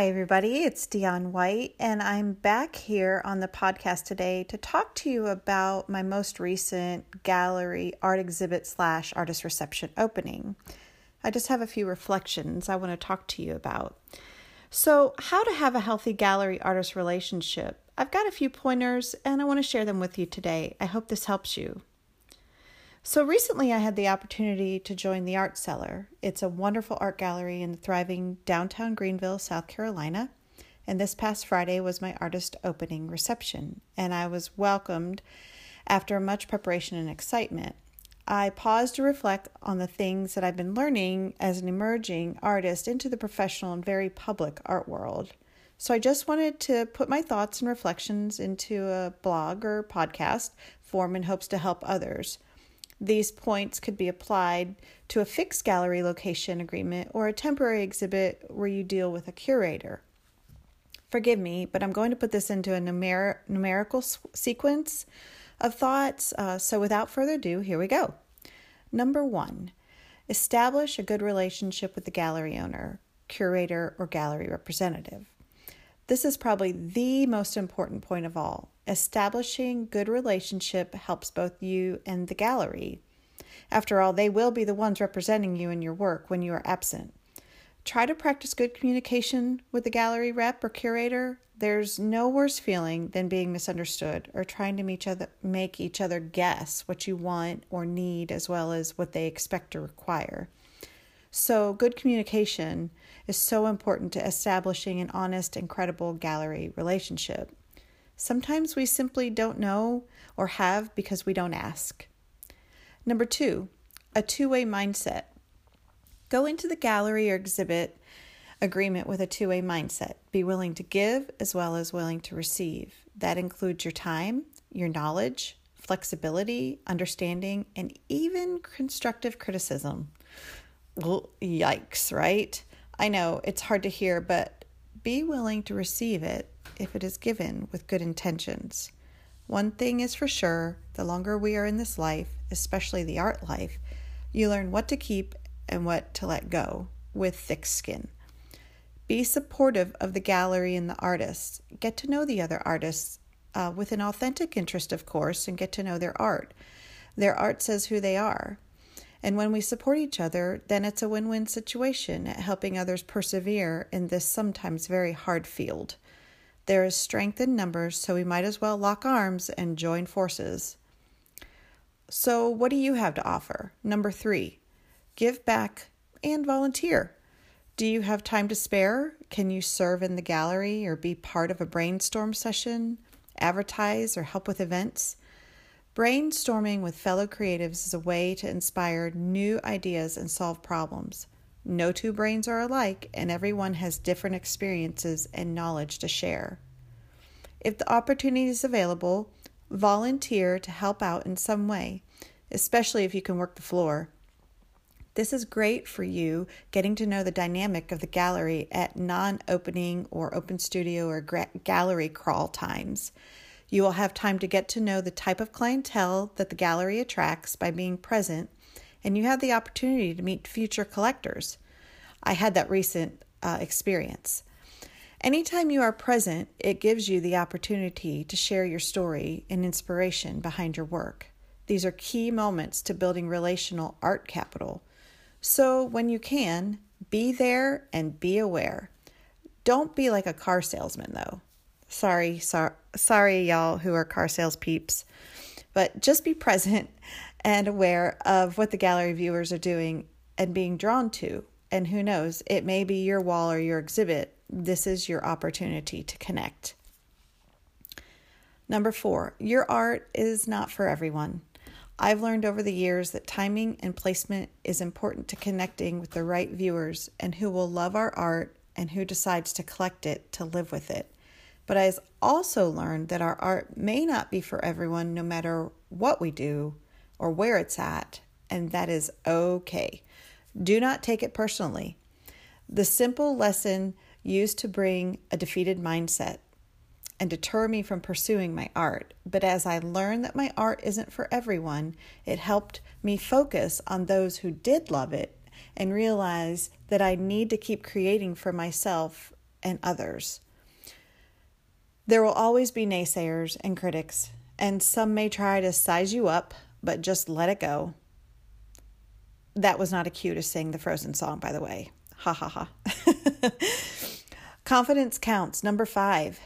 Hi, everybody. It's Dion White, and I'm back here on the podcast today to talk to you about my most recent gallery art exhibit slash artist reception opening. I just have a few reflections I want to talk to you about. So, how to have a healthy gallery artist relationship. I've got a few pointers and I want to share them with you today. I hope this helps you. So recently, I had the opportunity to join the Art Cellar. It's a wonderful art gallery in the thriving downtown Greenville, South Carolina. And this past Friday was my artist opening reception, and I was welcomed after much preparation and excitement. I paused to reflect on the things that I've been learning as an emerging artist into the professional and very public art world. So I just wanted to put my thoughts and reflections into a blog or podcast form in hopes to help others. These points could be applied to a fixed gallery location agreement or a temporary exhibit where you deal with a curator. Forgive me, but I'm going to put this into a numer- numerical s- sequence of thoughts. Uh, so, without further ado, here we go. Number one, establish a good relationship with the gallery owner, curator, or gallery representative. This is probably the most important point of all. Establishing good relationship helps both you and the gallery. After all, they will be the ones representing you in your work when you are absent. Try to practice good communication with the gallery rep or curator. There's no worse feeling than being misunderstood or trying to each other, make each other guess what you want or need as well as what they expect or require. So, good communication is so important to establishing an honest and credible gallery relationship. Sometimes we simply don't know or have because we don't ask. Number two, a two way mindset. Go into the gallery or exhibit agreement with a two way mindset. Be willing to give as well as willing to receive. That includes your time, your knowledge, flexibility, understanding, and even constructive criticism. Yikes, right? I know it's hard to hear, but be willing to receive it if it is given with good intentions. One thing is for sure the longer we are in this life, especially the art life, you learn what to keep and what to let go with thick skin. Be supportive of the gallery and the artists. Get to know the other artists uh, with an authentic interest, of course, and get to know their art. Their art says who they are. And when we support each other, then it's a win win situation at helping others persevere in this sometimes very hard field. There is strength in numbers, so we might as well lock arms and join forces. So, what do you have to offer? Number three, give back and volunteer. Do you have time to spare? Can you serve in the gallery or be part of a brainstorm session, advertise, or help with events? Brainstorming with fellow creatives is a way to inspire new ideas and solve problems. No two brains are alike, and everyone has different experiences and knowledge to share. If the opportunity is available, volunteer to help out in some way, especially if you can work the floor. This is great for you getting to know the dynamic of the gallery at non opening or open studio or gra- gallery crawl times. You will have time to get to know the type of clientele that the gallery attracts by being present and you have the opportunity to meet future collectors. I had that recent uh, experience. Anytime you are present, it gives you the opportunity to share your story and inspiration behind your work. These are key moments to building relational art capital. So, when you can, be there and be aware. Don't be like a car salesman, though. Sorry, sorry, sorry, y'all who are car sales peeps, but just be present and aware of what the gallery viewers are doing and being drawn to. And who knows, it may be your wall or your exhibit. This is your opportunity to connect. Number four, your art is not for everyone. I've learned over the years that timing and placement is important to connecting with the right viewers and who will love our art and who decides to collect it to live with it. But I have also learned that our art may not be for everyone no matter what we do or where it's at, and that is okay. Do not take it personally. The simple lesson used to bring a defeated mindset and deter me from pursuing my art. But as I learned that my art isn't for everyone, it helped me focus on those who did love it and realize that I need to keep creating for myself and others. There will always be naysayers and critics, and some may try to size you up, but just let it go. That was not a cue to sing the Frozen song, by the way. Ha ha ha. Confidence counts. Number five,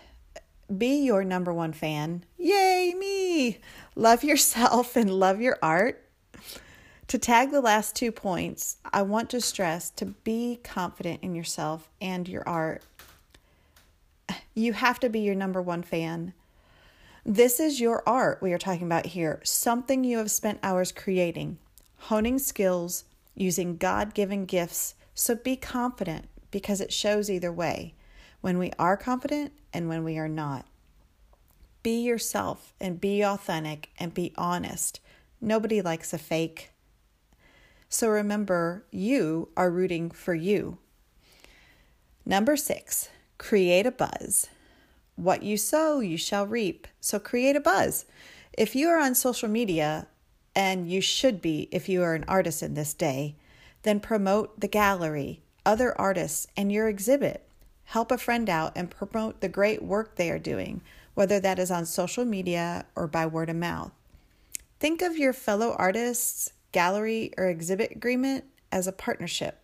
be your number one fan. Yay, me! Love yourself and love your art. To tag the last two points, I want to stress to be confident in yourself and your art. You have to be your number one fan. This is your art we are talking about here, something you have spent hours creating, honing skills, using God given gifts. So be confident because it shows either way when we are confident and when we are not. Be yourself and be authentic and be honest. Nobody likes a fake. So remember, you are rooting for you. Number six, create a buzz. What you sow, you shall reap. So create a buzz. If you are on social media, and you should be if you are an artist in this day, then promote the gallery, other artists, and your exhibit. Help a friend out and promote the great work they are doing, whether that is on social media or by word of mouth. Think of your fellow artists, gallery, or exhibit agreement as a partnership.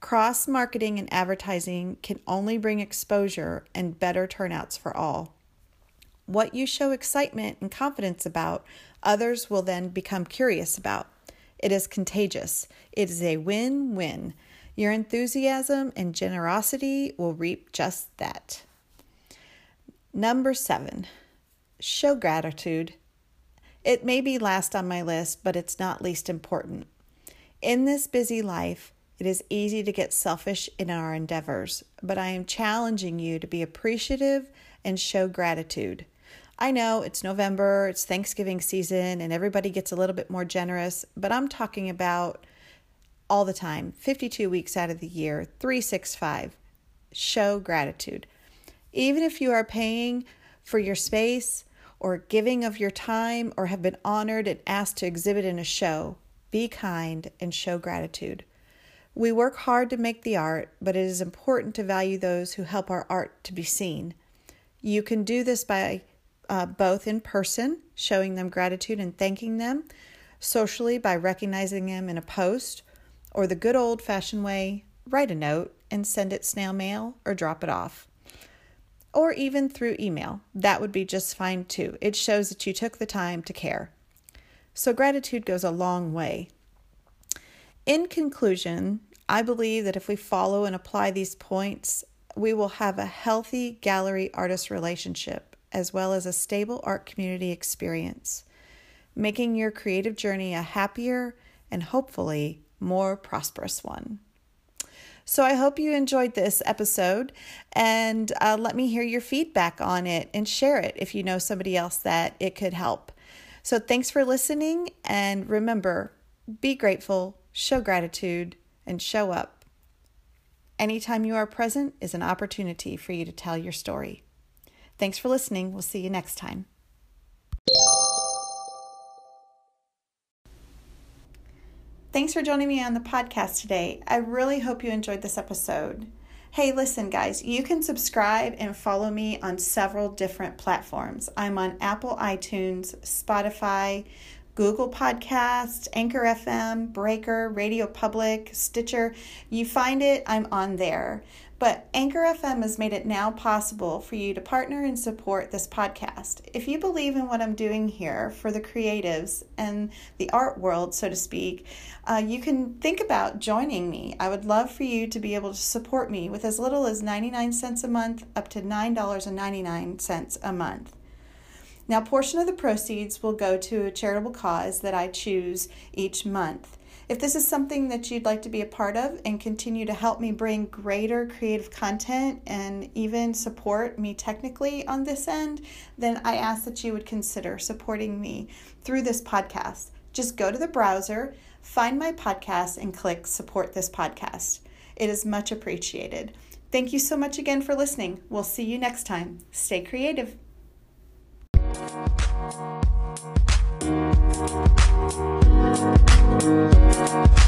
Cross marketing and advertising can only bring exposure and better turnouts for all. What you show excitement and confidence about, others will then become curious about. It is contagious. It is a win win. Your enthusiasm and generosity will reap just that. Number seven, show gratitude. It may be last on my list, but it's not least important. In this busy life, it is easy to get selfish in our endeavors, but I am challenging you to be appreciative and show gratitude. I know it's November, it's Thanksgiving season, and everybody gets a little bit more generous, but I'm talking about all the time 52 weeks out of the year, 365. Show gratitude. Even if you are paying for your space or giving of your time or have been honored and asked to exhibit in a show, be kind and show gratitude. We work hard to make the art, but it is important to value those who help our art to be seen. You can do this by uh, both in person, showing them gratitude and thanking them, socially by recognizing them in a post, or the good old fashioned way, write a note and send it snail mail or drop it off or even through email. That would be just fine too. It shows that you took the time to care. So, gratitude goes a long way. In conclusion, I believe that if we follow and apply these points, we will have a healthy gallery artist relationship as well as a stable art community experience, making your creative journey a happier and hopefully more prosperous one. So I hope you enjoyed this episode and uh, let me hear your feedback on it and share it if you know somebody else that it could help. So thanks for listening and remember be grateful, show gratitude, and show up. Anytime you are present is an opportunity for you to tell your story. Thanks for listening. We'll see you next time. Thanks for joining me on the podcast today. I really hope you enjoyed this episode. Hey, listen, guys, you can subscribe and follow me on several different platforms. I'm on Apple iTunes, Spotify, Google Podcast, Anchor FM, Breaker, Radio Public, Stitcher. You find it, I'm on there. But Anchor FM has made it now possible for you to partner and support this podcast. If you believe in what I'm doing here for the creatives and the art world, so to speak, uh, you can think about joining me. I would love for you to be able to support me with as little as 99 cents a month up to $9.99 a month. Now, portion of the proceeds will go to a charitable cause that I choose each month. If this is something that you'd like to be a part of and continue to help me bring greater creative content and even support me technically on this end, then I ask that you would consider supporting me through this podcast. Just go to the browser, find my podcast, and click support this podcast. It is much appreciated. Thank you so much again for listening. We'll see you next time. Stay creative. Thank you.